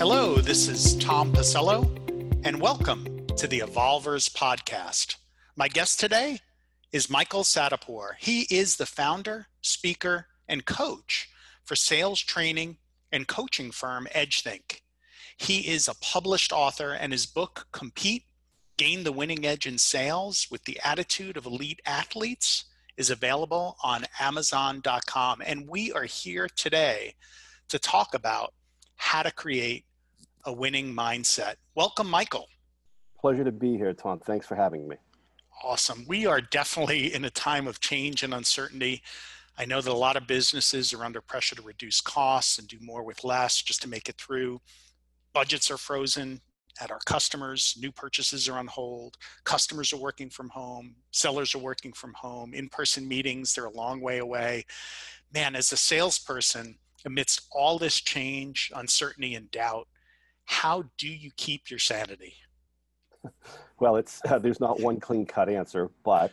Hello, this is Tom Pacello, and welcome to the Evolvers Podcast. My guest today is Michael Sadapour. He is the founder, speaker, and coach for sales training and coaching firm EdgeThink. He is a published author, and his book, Compete Gain the Winning Edge in Sales with the Attitude of Elite Athletes, is available on Amazon.com. And we are here today to talk about how to create a winning mindset. Welcome, Michael. Pleasure to be here, Tom. Thanks for having me. Awesome. We are definitely in a time of change and uncertainty. I know that a lot of businesses are under pressure to reduce costs and do more with less just to make it through. Budgets are frozen at our customers, new purchases are on hold, customers are working from home, sellers are working from home, in person meetings, they're a long way away. Man, as a salesperson, amidst all this change, uncertainty, and doubt, how do you keep your sanity? Well, it's uh, there's not one clean cut answer, but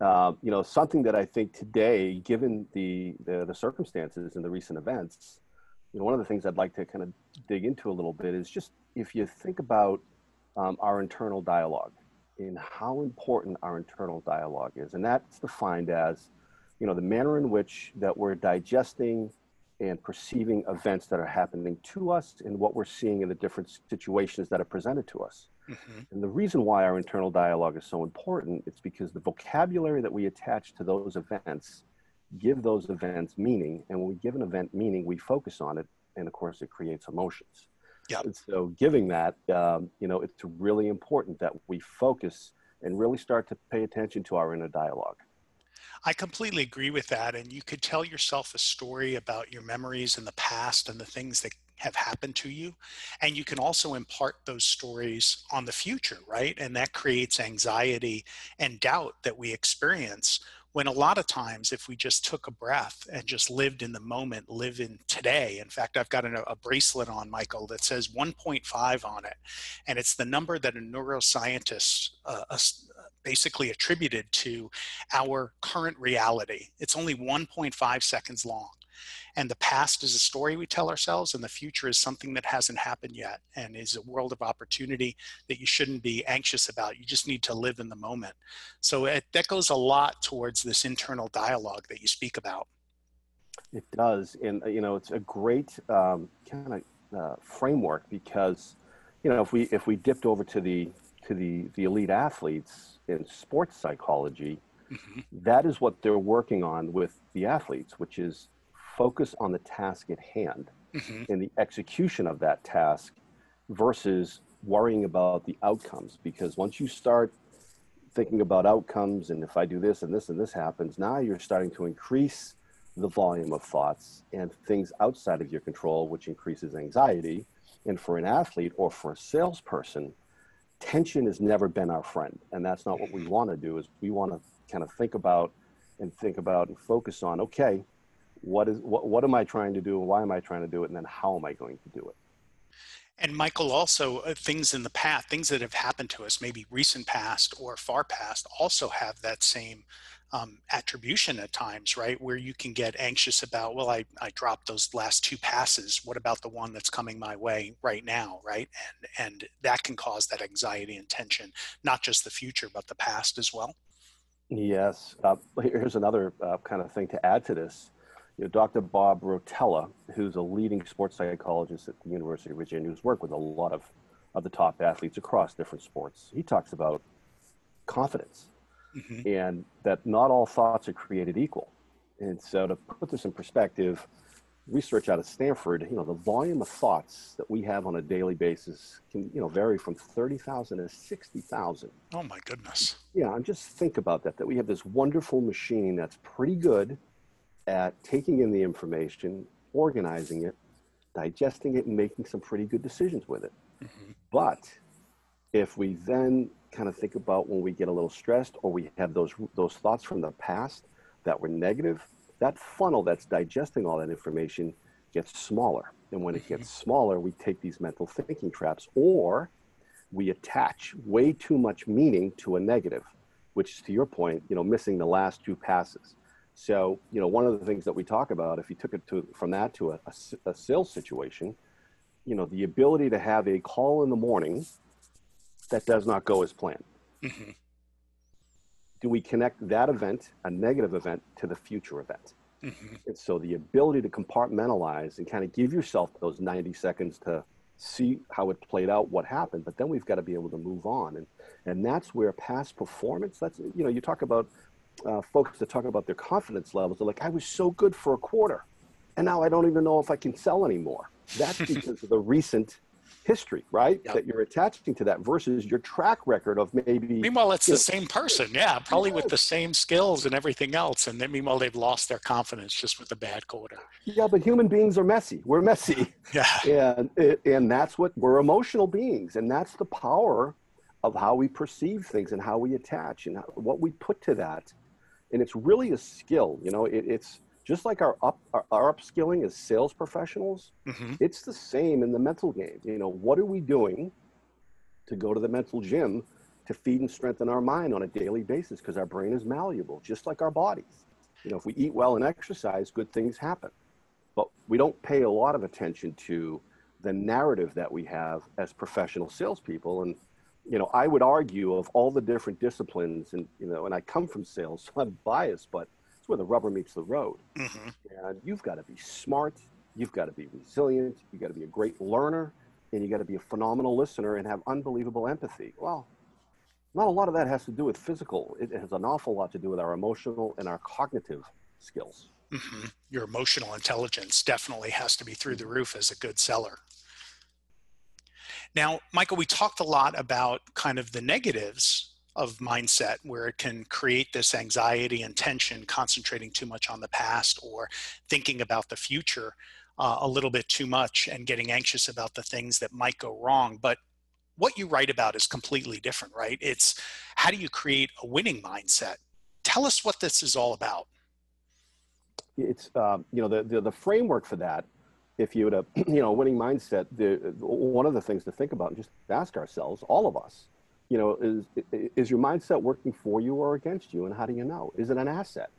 uh, you know something that I think today, given the, the, the circumstances and the recent events, you know one of the things I'd like to kind of dig into a little bit is just if you think about um, our internal dialogue and how important our internal dialogue is, and that's defined as you know the manner in which that we're digesting and perceiving events that are happening to us and what we're seeing in the different situations that are presented to us. Mm-hmm. And the reason why our internal dialogue is so important it's because the vocabulary that we attach to those events give those events meaning. And when we give an event meaning we focus on it. And of course it creates emotions. Yeah. So giving that um, you know it's really important that we focus and really start to pay attention to our inner dialogue I completely agree with that. And you could tell yourself a story about your memories in the past and the things that have happened to you. And you can also impart those stories on the future, right? And that creates anxiety and doubt that we experience when a lot of times if we just took a breath and just lived in the moment live in today in fact i've got a, a, bracelet on michael that says 1.5 on it and it's the number that a neuroscientist uh, basically attributed to our current reality. It's only 1.5 seconds long. And the past is a story we tell ourselves, and the future is something that hasn't happened yet and is a world of opportunity that you shouldn't be anxious about. You just need to live in the moment. So it, that goes a lot towards this internal dialogue that you speak about. It does. And, uh, you know, it's a great um, kind of uh, framework because, you know, if we if we dipped over to the to the the elite athletes, in sports psychology, mm-hmm. that is what they're working on with the athletes, which is focus on the task at hand mm-hmm. and the execution of that task versus worrying about the outcomes. Because once you start thinking about outcomes and if I do this and this and this happens, now you're starting to increase the volume of thoughts and things outside of your control, which increases anxiety. And for an athlete or for a salesperson, tension has never been our friend and that's not what we want to do is we want to kind of think about and think about and focus on okay what is what, what am i trying to do? And why am i trying to do it? And then how am i going to do it? And michael also uh, things in the past things that have happened to us maybe recent past or far past also have that same um, attribution at times, right? Where you can get anxious about, well, I, I dropped those last two passes. What about the one that's coming my way right now, right? And, and that can cause that anxiety and tension, not just the future, but the past as well. Yes. Uh, here's another uh, kind of thing to add to this. You know, Dr. Bob Rotella, who's a leading sports psychologist at the University of Virginia, who's worked with a lot of, of the top athletes across different sports, he talks about confidence mm-hmm. and that not all thoughts are created equal. And so, to put this in perspective, research out of Stanford, you know, the volume of thoughts that we have on a daily basis can, you know, vary from 30,000 to 60,000. Oh my goodness. Yeah, and just think about that, that we have this wonderful machine that's pretty good at taking in the information, organizing it, digesting it, and making some pretty good decisions with it. Mm-hmm. But if we then kind of think about when we get a little stressed or we have those those thoughts from the past that were negative, that funnel that's digesting all that information gets smaller. And when it gets mm-hmm. smaller, we take these mental thinking traps or we attach way too much meaning to a negative, which is to your point, you know, missing the last two passes. So, you know, one of the things that we talk about, if you took it to from that to a, a, a sales situation, you know, the ability to have a call in the morning that does not go as planned. Mm-hmm. Do we connect that event, a negative event, to the future event? Mm-hmm. And so the ability to compartmentalize and kind of give yourself those 90 seconds to see how it played out, what happened, but then we've got to be able to move on. And, and that's where past performance, that's, you know, you talk about uh, folks that talk about their confidence levels. They're like, I was so good for a quarter and now I don't even know if I can sell anymore. That's because of the recent history, right? Yep. That you're attaching to that versus your track record of maybe. Meanwhile, it's the know, same person. Yeah, probably with the same skills and everything else. And then meanwhile, they've lost their confidence just with a bad quarter. Yeah, but human beings are messy. We're messy. Yeah. And, and that's what we're emotional beings. And that's the power of how we perceive things and how we attach and what we put to that. And it's really a skill. You know, it, it's just like our up our, our upskilling as sales professionals mm-hmm. it's the same in the mental game. You know what are we doing to go to the mental gym to feed and strengthen our mind on a daily basis? Because our brain is malleable just like our bodies. You know if we eat well and exercise good things happen. But we don't pay a lot of attention to the narrative that we have as professional salespeople. And you know i would argue of all the different disciplines and you know and i come from sales so i'm biased but it's where the rubber meets the road. Mm-hmm. And you've got to be smart, you've got to be resilient, you've got to be a great learner, and you've got to be a phenomenal listener and have unbelievable empathy. Well, not a lot of that has to do with physical. It has an awful lot to do with our emotional and our cognitive skills. Mm-hmm. Your emotional intelligence definitely has to be through the roof as a good seller. Now, Michael, we talked a lot about kind of the negatives of mindset where it can create this anxiety and tension concentrating too much on the past or thinking about the future uh, a little bit too much and getting anxious about the things that might go wrong. But what you write about is completely different right? It's how do you create a winning mindset? Tell us what this is all about. It's um, you know the, the, the framework for that if you would have you know winning mindset the one of the things to think about and just ask ourselves all of us you know, is, is your mindset working for you or against you? And how do you know? Is it an asset?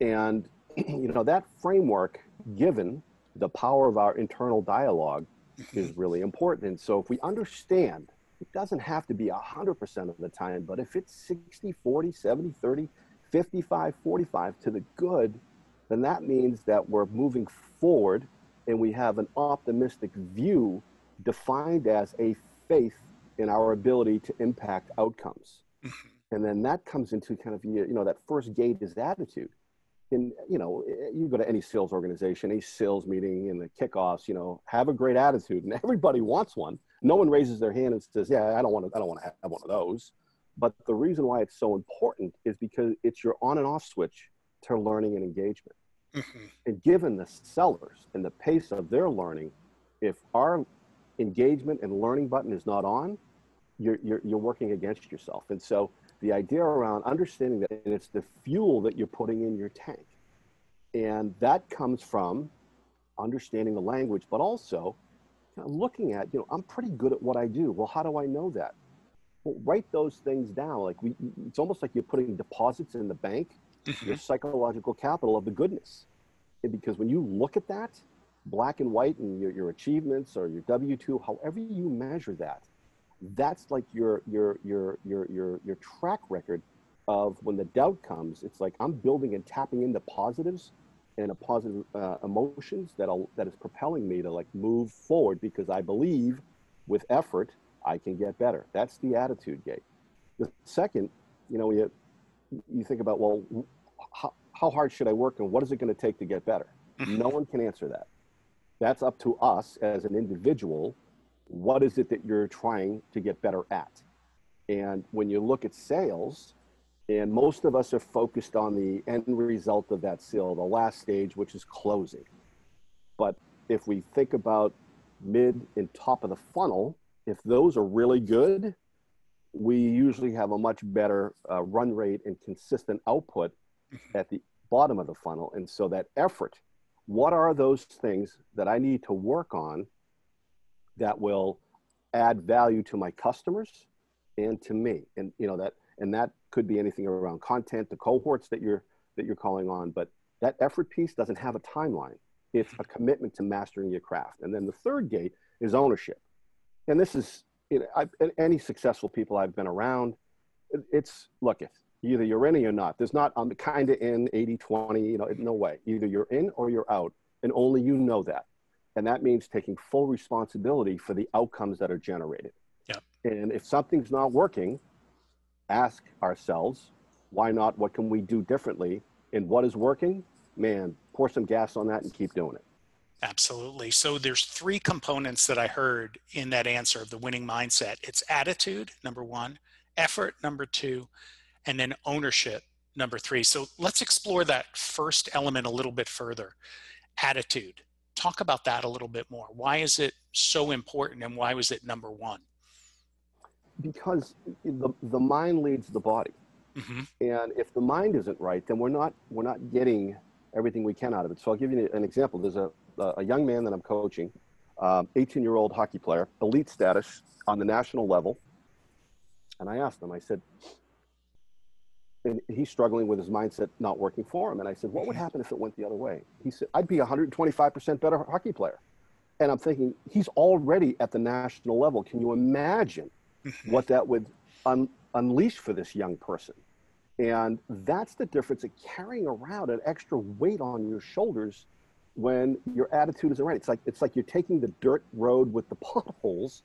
And, you know, that framework, given the power of our internal dialogue, is really important. And so if we understand, it doesn't have to be 100% of the time, but if it's 60, 40, 70, 30, 55, 45 to the good, then that means that we're moving forward and we have an optimistic view defined as a faith in our ability to impact outcomes. Mm-hmm. And then that comes into kind of, you know, that first gate is attitude. And, you know, you go to any sales organization, any sales meeting and the kickoffs, you know, have a great attitude and everybody wants one. No one raises their hand and says, yeah, I don't want to, I don't want to have one of those. But the reason why it's so important is because it's your on and off switch to learning and engagement. Mm-hmm. And given the sellers and the pace of their learning, if our engagement and learning button is not on, you're, you're, you're working against yourself. And so the idea around understanding that it's the fuel that you're putting in your tank. And that comes from understanding the language, but also you know, looking at, you know, I'm pretty good at what I do. Well, how do I know that? Well, write those things down. Like we, it's almost like you're putting deposits in the bank, mm-hmm. your psychological capital of the goodness. And because when you look at that, black and white and your, your achievements or your W-2, however you measure that, that's like your your your your your your track record of when the doubt comes it's like i'm building and tapping into positives and a positive uh, emotions that that is propelling me to like move forward because i believe with effort i can get better. That's the attitude gate the second you know you you think about well how, how hard should i work and what is it going to take to get better? No one can answer that. That's up to us as an individual what is it that you're trying to get better at? And when you look at sales, and most of us are focused on the end result of that sale, the last stage, which is closing. But if we think about mid and top of the funnel, if those are really good, we usually have a much better uh, run rate and consistent output at the bottom of the funnel. And so that effort, what are those things that I need to work on that will add value to my customers and to me and you know that and that could be anything around content the cohorts that you're that you're calling on but that effort piece doesn't have a timeline it's a commitment to mastering your craft and then the third gate is ownership. And this is you know, I, any successful people I've been around. It's look, it either you're in or you're not. There's not I'm kind of in 80 20. You know, no way. Either you're in or you're out, and only you know that. And that means taking full responsibility for the outcomes that are generated. Yeah. And if something's not working, ask ourselves, why not? What can we do differently? And what is working? Man, pour some gas on that and keep doing it. Absolutely. So there's three components that I heard in that answer of the winning mindset. It's attitude, number one, effort, number two, and then ownership, number three. So let's explore that first element a little bit further. Attitude. Talk about that a little bit more. Why is it so important and why was it number one? Because the, the mind leads the body. Mm-hmm. And if the mind isn't right, then we're not we're not getting everything we can out of it. So I'll give you an example. There's a a young man that I'm coaching, 18 um, year old hockey player, elite status on the national level. And I asked him, I said, and he's struggling with his mindset not working for him. And I said, what would happen if it went the other way? He said, I'd be 125% better hockey player. And I'm thinking, he's already at the national level. Can you imagine mm-hmm. what that would un- unleash for this young person? And that's the difference of carrying around an extra weight on your shoulders when your attitude isn't right. It's like it's like you're taking the dirt road with the potholes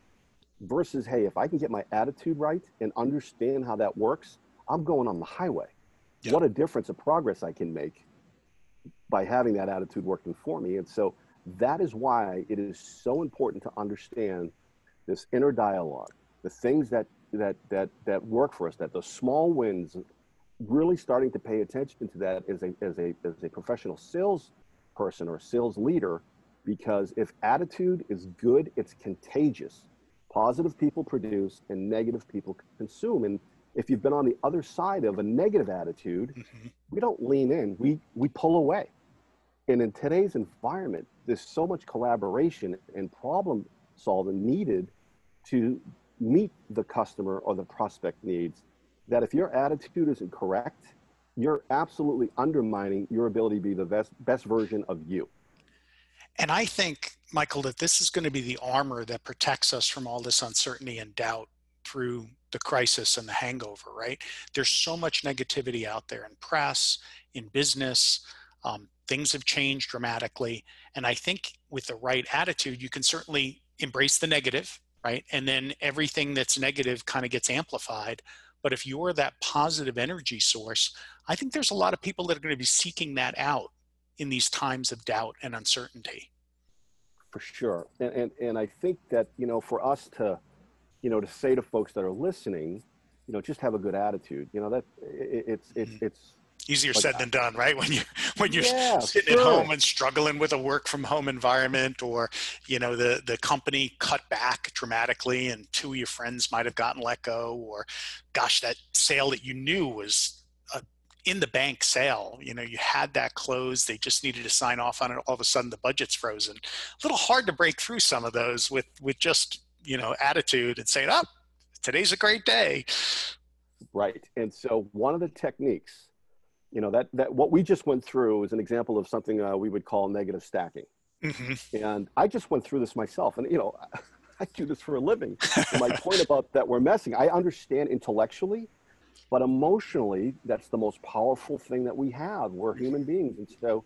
versus hey, if I can get my attitude right and understand how that works, I'm going on the highway. What a difference of progress I can make by having that attitude working for me. And so that is why it is so important to understand this inner dialogue, the things that that that that work for us, that the small wins, really starting to pay attention to that as a as a as a professional sales person or sales leader because if attitude is good, it's contagious. Positive people produce and negative people consume. And if you've been on the other side of a negative attitude, mm-hmm. we don't lean in, we, we pull away. And in today's environment, there's so much collaboration and problem solving needed to meet the customer or the prospect needs that if your attitude isn't correct, you're absolutely undermining your ability to be the best best version of you. And I think, Michael, that this is going to be the armor that protects us from all this uncertainty and doubt through the crisis and the hangover, right? There's so much negativity out there in press, in business. Um, things have changed dramatically. And I think with the right attitude, you can certainly embrace the negative, right? And then everything that's negative kind of gets amplified. But if you're that positive energy source, I think there's a lot of people that are going to be seeking that out in these times of doubt and uncertainty. For sure. And, and, and I think that, you know, for us to, you know, to say to folks that are listening, you know, just have a good attitude, you know, that it, it's, it's, mm-hmm. it's, easier said than done right? When you when you're yeah, sitting sure. at home and struggling with a work from home environment or you know the the company cut back dramatically and two of your friends might have gotten let go or gosh that sale that you knew was a in the bank sale. You know you had that closed. They just needed to sign off on it. All of a sudden the budget's frozen. A little hard to break through some of those with with just you know attitude and saying oh today's a great day. Right. And so one of the techniques you know that that what we just went through is an example of something uh, we would call negative stacking. Mm-hmm. and i just went through this myself. And you know i do this for a living. My point about that we're messing i understand intellectually but emotionally that's the most powerful thing that we have. We're human beings. And so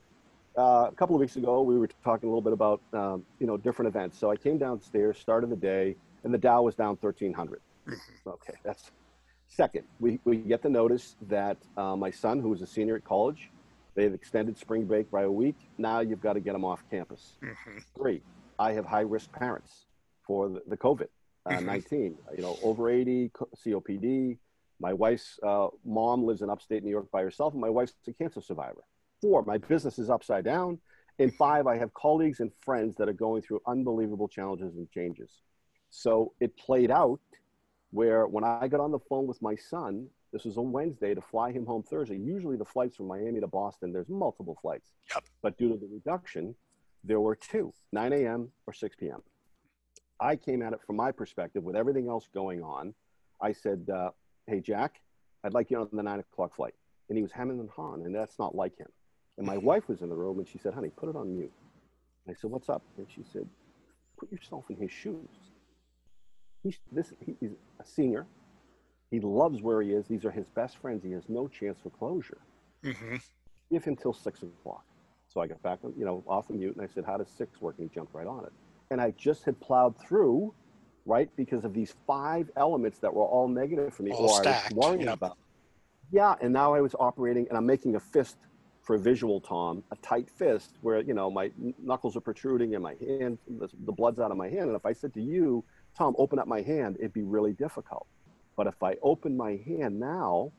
uh, a couple of weeks ago we were talking a little bit about um, you know different events so i came downstairs started the day and the dow was down 1300 mm-hmm. okay that's Second, we, we get the notice that uh, my son, who is a senior at college, they've extended spring break by a week. Now you've got to get him off campus. Mm-hmm. Three, I have high risk parents for the, the COVID uh, mm-hmm. 19, you know, over 80, COPD. My wife's uh, mom lives in upstate New York by herself, and my wife's a cancer survivor. Four, my business is upside down. And five, I have colleagues and friends that are going through unbelievable challenges and changes. So it played out where when I got on the phone with my son, this was a Wednesday to fly him home Thursday. Usually the flights from Miami to Boston, there's multiple flights. Yep. But due to the reduction, there were two, 9 a.m. or 6 p.m. I came at it from my perspective with everything else going on. I said, uh, hey, Jack, I'd like you on the 9 o'clock flight. And he was hemming and hawing, and that's not like him. And my wife was in the room, and she said, honey, put it on mute. And I said, what's up? And she said, put yourself in his shoes. He's, this, he's a senior. He loves where he is. These are his best friends. He has no chance for closure. Mm-hmm. Give him till six o'clock. So I got back, you know, off the mute, and I said, "How does six work?" And he jumped right on it. And I just had plowed through, right, because of these five elements that were all negative for me, all or stacked. I was worrying yep. about. Yeah, and now I was operating, and I'm making a fist for a visual, Tom, a tight fist where you know my knuckles are protruding and my hand, the, the blood's out of my hand. And if I said to you, Tom, open up my hand, it'd be really difficult. But if I open my hand now,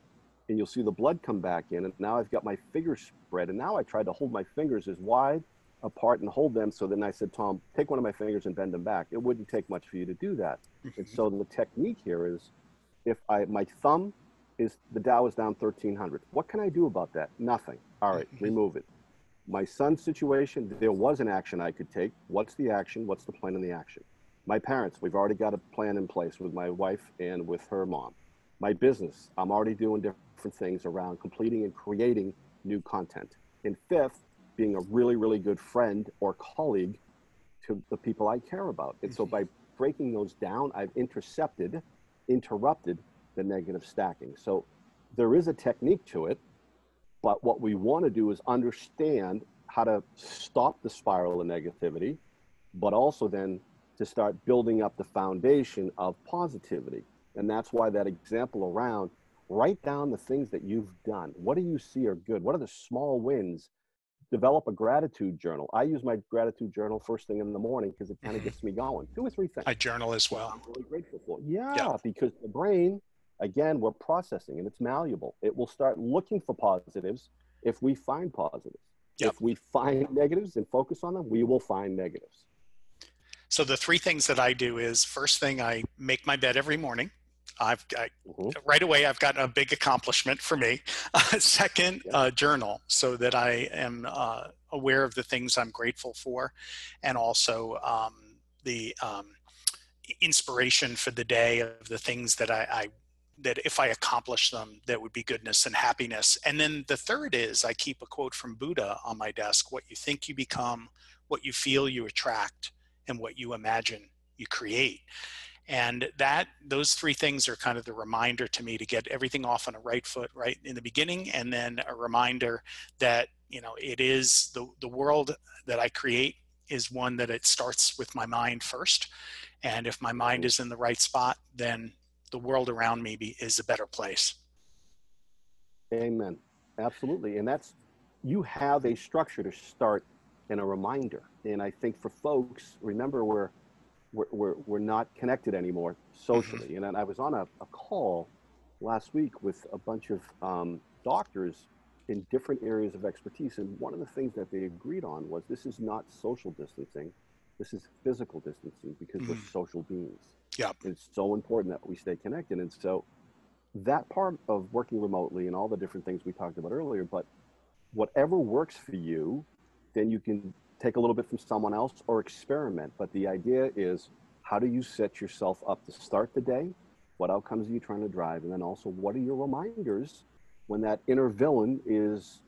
and you'll see the blood come back in. And now I've got my fingers spread. And now I tried to hold my fingers as wide apart and hold them. So then I said, Tom, take one of my fingers and bend them back. It wouldn't take much for you to do that. and so the technique here is if I, my thumb is, the Dow is down 1300. What can I do about that? Nothing. All right, mm-hmm. remove it. My son's situation, there was an action I could take. What's the action? What's the plan in the action? My parents, we've already got a plan in place with my wife and with her mom. My business, I'm already doing different different things around completing and creating new content. And fifth, being a really, really good friend or colleague to the people I care about. And so by breaking those down, I've intercepted, interrupted the negative stacking. So there is a technique to it, but what we want to do is understand how to stop the spiral of negativity, but also then to start building up the foundation of positivity. And that's why that example around write down the things that you've done. What do you see are good? What are the small wins? Develop a gratitude journal. I use my gratitude journal first thing in the morning because it kind of mm-hmm. gets me going. Two or three things. I journal as well. I'm really grateful for. Yeah, yeah, because the brain, again, we're processing and it's malleable. It will start looking for positives if we find positives. Yep. If we find negatives and focus on them, we will find negatives. So the three things that I do is first thing I make my bed every morning. I've got mm-hmm. right away. I've got a big accomplishment for me. Uh, second, yeah. uh, journal so that I am uh, aware of the things I'm grateful for, and also um, the um, inspiration for the day of the things that I, I that if I accomplish them, that would be goodness and happiness. And then the third is I keep a quote from Buddha on my desk: "What you think, you become; what you feel, you attract; and what you imagine, you create." and that those three things are kind of the reminder to me to get everything off on a right foot right in the beginning and then a reminder that you know it is the the world that i create is one that it starts with my mind first and if my mind is in the right spot then the world around me be, is a better place amen absolutely and that's you have a structure to start and a reminder and i think for folks remember we're we're, we're, we're not connected anymore socially. Mm-hmm. And I was on a, a call last week with a bunch of um, doctors in different areas of expertise. And one of the things that they agreed on was this is not social distancing, this is physical distancing because mm-hmm. we're social beings. Yeah. It's so important that we stay connected. And so that part of working remotely and all the different things we talked about earlier, but whatever works for you, then you can take a little bit from someone else or experiment. But the idea is how do you set yourself up to start the day? What outcomes are you trying to drive? And then also, what are your reminders when that inner villain is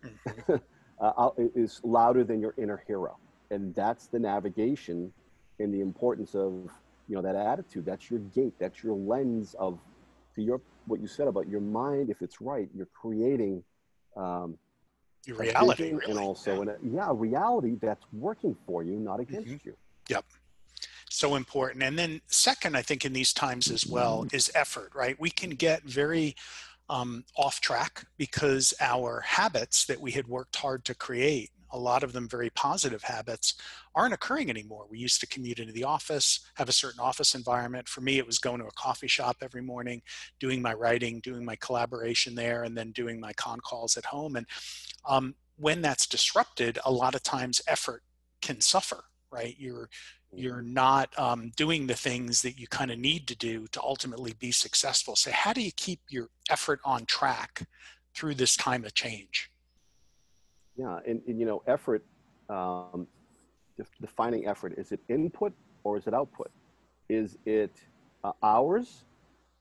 uh, is louder than your inner hero? And that's the navigation and the importance of you know that attitude. That's your gate. That's your lens of to your what you said about your mind. If it's right, you're creating um, your reality really. and also yeah. in a, yeah reality that's working for you not against mm-hmm. you yep so important and then second i think in these times as well is effort right we can get very um, off track because our habits that we had worked hard to create a lot of them very positive habits aren't occurring anymore. We used to commute into the office, have a certain office environment. For me, it was going to a coffee shop every morning, doing my writing, doing my collaboration there, and then doing my con calls at home. And um, when that's disrupted, a lot of times effort can suffer, right? You're you're mm-hmm. not um, doing the things that you kind of need to do to ultimately be successful. So, how do you keep your effort on track through this time of change? Yeah, and, and you know, effort, um, defining effort, is it input or is it output? Is it uh, hours?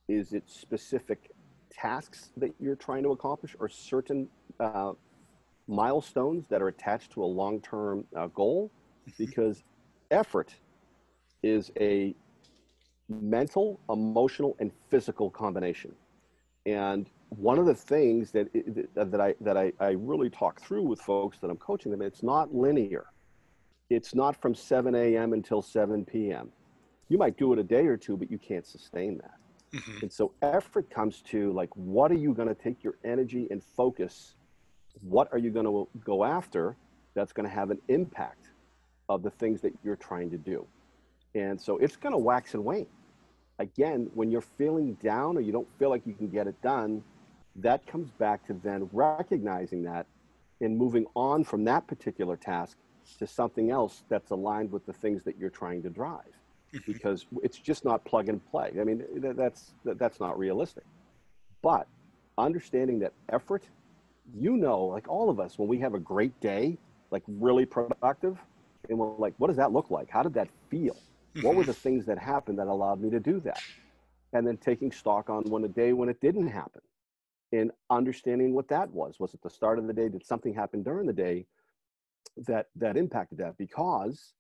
Is it specific tasks that you're trying to accomplish or certain uh, milestones that are attached to a long term uh, goal? Mm-hmm. Because effort is a mental, emotional, and physical combination. And one of the things that that I that I, I really talk through with folks that I'm coaching them, it's not linear. It's not from 7 a.m. until 7 p.m. You might do it a day or two, but you can't sustain that. Mm-hmm. And so effort comes to like, what are you going to take your energy and focus? What are you going to go after that's going to have an impact of the things that you're trying to do? And so it's going to wax and wane. Again, when you're feeling down or you don't feel like you can get it done, that comes back to then recognizing that and moving on from that particular task to something else that's aligned with the things that you're trying to drive. Mm-hmm. because it's just not plug and play. I mean that's that's not realistic. But understanding that effort you know like all of us when we have a great day like really productive and we're like what does that look like? How did that feel? Mm-hmm. what were the things that happened that allowed me to do that? And then taking stock on when a day when it didn't happen and understanding what that was. Was it the start of the day? Did something happen during the day that that impacted that? Because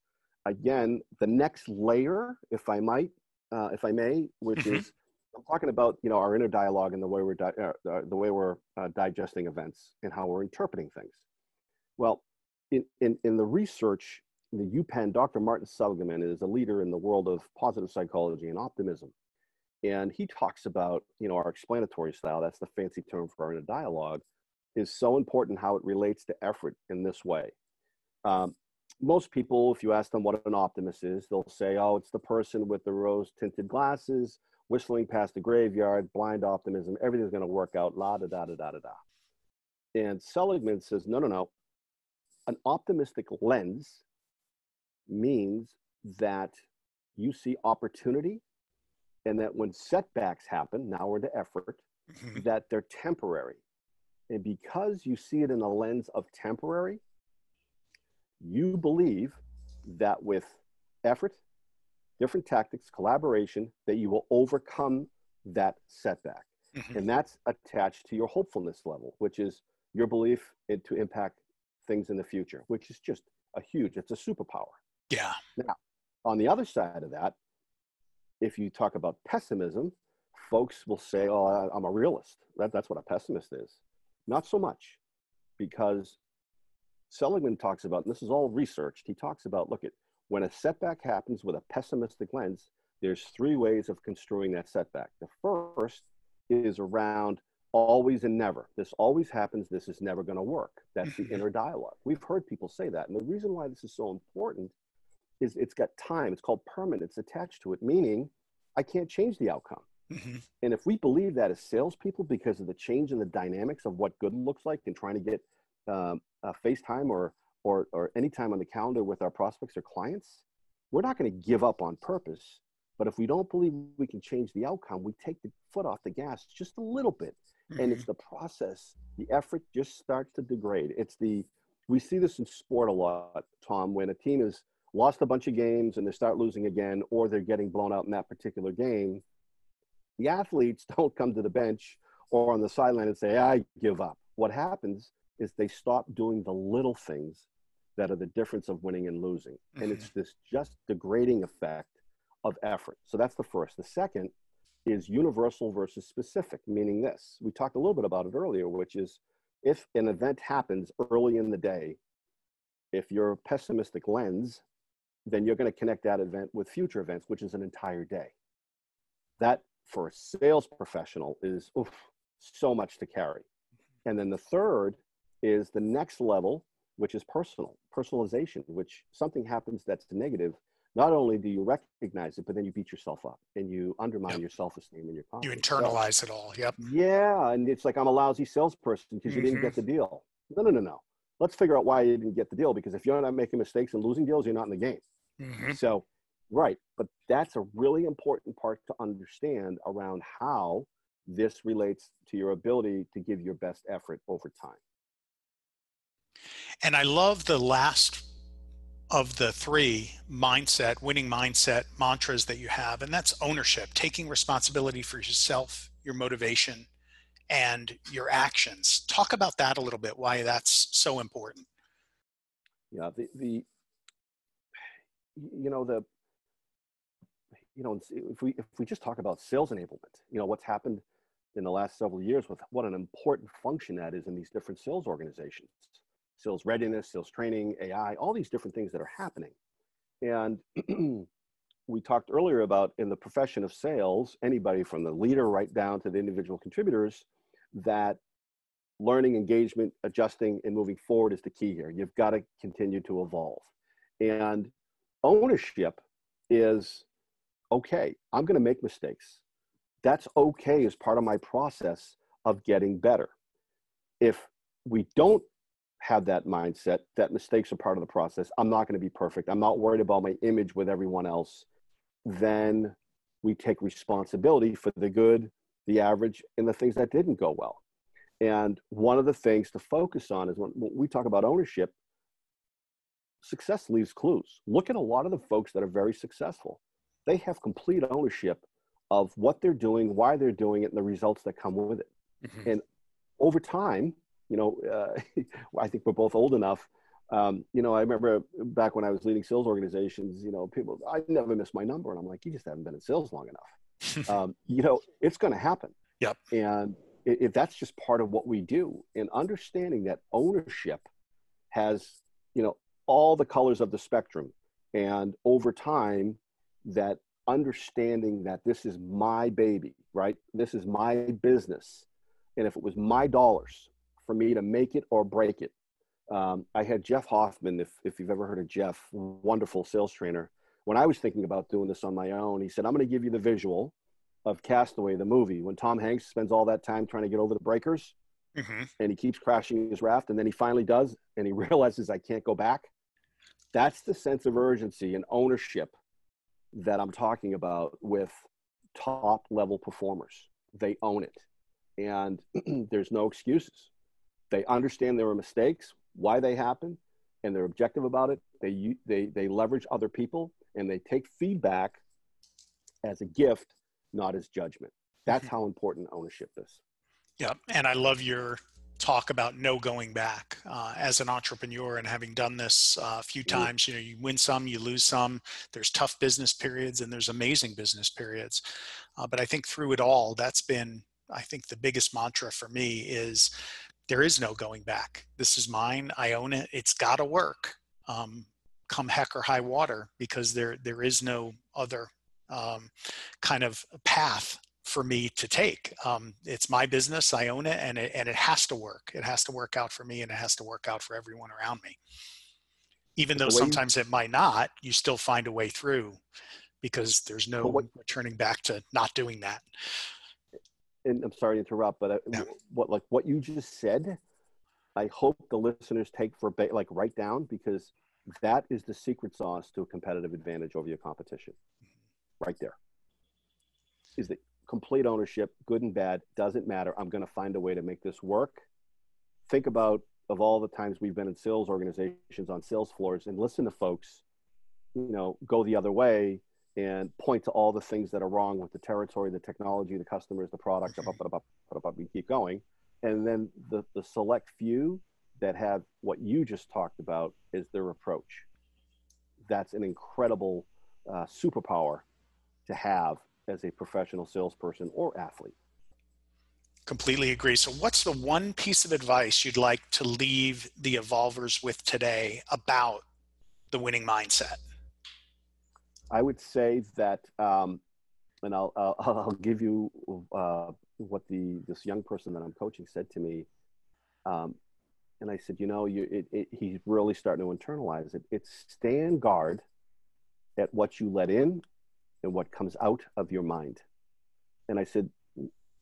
again, the next layer, if I might, uh, if I may, which mm-hmm. is I'm talking about you know our inner dialogue and the way we're di- uh, uh, the way we're uh, digesting events and how we're interpreting things. Well, in in in the research, the UPenn, Dr. Martin Seligman is a leader in the world of positive psychology and optimism and he talks about you know our explanatory style that's the fancy term for our inner dialogue is so important how it relates to effort in this way. Um, most people if you ask them what an optimist is they'll say oh it's the person with the rose tinted glasses whistling past the graveyard blind optimism everything's going to work out la da da da da da da. And seligman says no no no. An optimistic lens means that you see opportunity and that when setbacks happen, now we're to effort, mm-hmm. that they're temporary. And because you see it in a lens of temporary, you believe that with effort, different tactics, collaboration, that you will overcome that setback. Mm-hmm. And that's attached to your hopefulness level, which is your belief in, to impact things in the future, which is just a huge, it's a superpower. Yeah. Now, on the other side of that, if you talk about pessimism, folks will say, "Oh, I'm a realist." That, that's what a pessimist is. Not so much, because Seligman talks about, and this is all researched. He talks about, look at when a setback happens with a pessimistic lens, there's three ways of construing that setback. The first is around always and never. This always happens. This is never going to work. That's the inner dialogue. We've heard people say that. And the reason why this is so important is it's got time. It's called permanence attached to it, meaning I can't change the outcome. Mm-hmm. And if we believe that as salespeople, because of the change in the dynamics of what good looks like and trying to get um, a FaceTime or, or, or any time on the calendar with our prospects or clients, we're not going to give up on purpose. But if we don't believe we can change the outcome, we take the foot off the gas just a little bit. Mm-hmm. And it's mm-hmm. the process, the effort just starts to degrade. It's the, we see this in sport a lot, Tom, when a team is lost a bunch of games and they start losing again, or they're getting blown out in that particular game, the athletes don't come to the bench or on the sideline and say, I give up. What happens is they stop doing the little things that are the difference of winning and losing. Mm-hmm. And it's mm-hmm. this just degrading effect of effort. So that's the first. The second is universal versus specific, meaning this. We talked a little bit about it earlier, which is if an event happens early in the day, if your pessimistic lens then you're going to connect that event with future events, which is an entire day. That for a sales professional is oof, so much to carry. And then the third is the next level, which is personal, personalization, which something happens that's negative. Not only do you recognize it, but then you beat yourself up and you undermine yep. your self-esteem and your confidence. You internalize so, it all. Yep. Yeah. And it's like, I'm a lousy salesperson because mm-hmm. you didn't get mm-hmm. the deal. No, no, no, no. Let's figure out why you didn't get the deal. Because if you're not making mistakes and losing deals, you're not in the game. Mm-hmm. So, right. But that's a really important part to understand around how this relates to your ability to give your best effort over time. And I love the last of the three mindset, winning mindset mantras that you have, and that's ownership, taking responsibility for yourself, your motivation, and your actions. Talk about that a little bit, why that's so important. Yeah, the, the you know the you know, if we if we just talk about sales enablement, you know, what's happened in the last several years with what an important function that is in these different sales organizations, sales readiness, sales training, AI, all these different things that are happening. And we talked earlier about in the profession of sales, anybody from the leader right down to the individual contributors, that learning, engagement, adjusting, and moving forward is the key here. You've got to continue to evolve. And ownership is okay, I'm going to make mistakes. That's okay as part of my process of getting better. If we don't have that mindset that mistakes are part of the process, I'm not going to be perfect. I'm not worried about my image with everyone else. Then we take responsibility for the good, the average, and the things that didn't go well. And one of the things to focus on is when, we talk about ownership, success leaves clues. Look at a lot of the folks that are very successful. They have complete ownership of what they're doing, why they're doing it, and the results that come with it. Mm-hmm. And over time, you know, uh, I think we're both old enough. Um, you know, I remember back when I was leading sales organizations, you know, people, I never miss my number. And I'm like, you just haven't been in sales long enough. um, you know, it's going to happen. Yep. And if that's just part of what we do and understanding that ownership has, you know, all the colors of the spectrum. And over time, that understanding that this is my baby, right? This is my business. And if it was my dollars for me to make it or break it, um, I had Jeff Hoffman, if, if you've ever heard of Jeff, wonderful sales trainer. When I was thinking about doing this on my own, he said, I'm going to give you the visual of Castaway, the movie, when Tom Hanks spends all that time trying to get over the breakers mm-hmm. and he keeps crashing his raft and then he finally does and he realizes I can't go back. That's the sense of urgency and ownership that I'm talking about with top level performers. They own it. And there's no excuses. They understand there were mistakes, why they happen, and they're objective about it. They, they, they leverage other people and they take feedback as a gift, not as judgment. That's mm-hmm. how important ownership is. Yeah. And I love your talk about no going back uh, as an entrepreneur and having done this uh, a few mm-hmm. times you know you win some you lose some there's tough business periods and there's amazing business periods. Uh, but i think through it all that's been i think the biggest mantra for me is there is no going back. This is mine. I own it. It's got to work um, come heck or high water because there there is no other um, kind of path for me to take. Um, it's my business. I own it and, it and it has to work. It has to work out for me and it has to work out for everyone around me. Even though sometimes it might not, you still find a way through because there's no what, returning back to not doing that. And I'm sorry to interrupt, but yeah. what like what you just said, I hope the listeners take for like write down because that is the secret sauce to a competitive advantage over your competition. Mm-hmm. Right there. Is that complete ownership, good and bad, doesn't matter. I'm going to find a way to make this work. Think about of all the times we've been in sales organizations on sales floors and listen to folks, you know, go the other way and point to all the things that are wrong with the territory, the technology, the customers, the product, we keep going. And then the, the select few that have what you just talked about is their approach. That's an incredible uh, superpower to have as a professional salesperson or athlete. Completely agree. So, what's the one piece of advice you'd like to leave the evolvers with today about the winning mindset? I would say that, um, and I'll, I'll, I'll give you uh, what the this young person that I'm coaching said to me. Um, and I said, you know, you, it, it, he's really starting to internalize it. It's stand guard at what you let in and what comes out of your mind. And I said,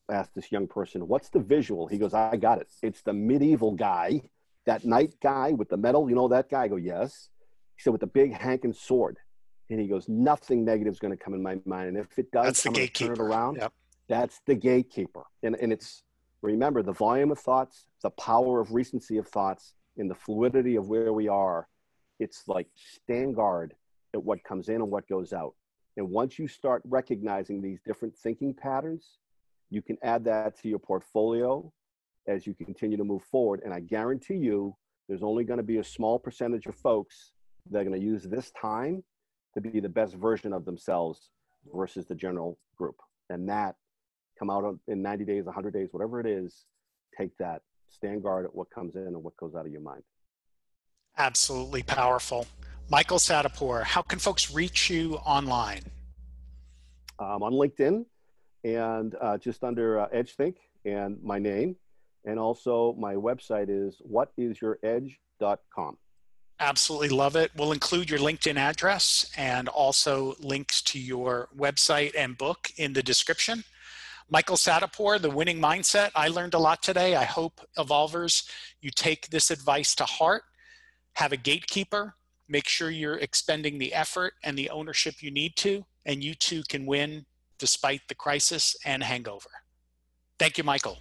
asked this young person, what's the visual? He goes, I got it. It's the medieval guy, that knight guy with the medal. You know that guy? I go, yes. He said, with the big hanking sword. And he goes, nothing negative is going to come in my mind. And if it does, that's the I'm gatekeeper. Turn it around. Yep. That's the gatekeeper. And, and it's, remember, the volume of thoughts, the power of recency of thoughts, and the fluidity of where we are. It's like stand guard at what comes in and what goes out. And once you start recognizing these different thinking patterns, you can add that to your portfolio as you continue to move forward. And I guarantee you, there's only going to be a small percentage of folks that are going to use this time to be the best version of themselves versus the general group. And that come out in 90 days, 100 days, whatever it is, take that, stand guard at what comes in and what goes out of your mind. Absolutely powerful. Michael Sadapour, how can folks reach you online? Um, on LinkedIn and uh, just under uh, EdgeThink and my name. And also my website is whatisyouredge.com. Absolutely love it. We'll include your LinkedIn address and also links to your website and book in the description. Michael Sadapour, The Winning Mindset. I learned a lot today. I hope evolvers, you take this advice to heart. Have a gatekeeper. Make sure you're expending the effort and the ownership you need to, and you too can win despite the crisis and hangover. Thank you, Michael.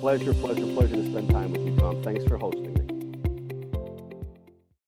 Pleasure, pleasure, pleasure to spend time with you, Tom. Thanks for hosting me.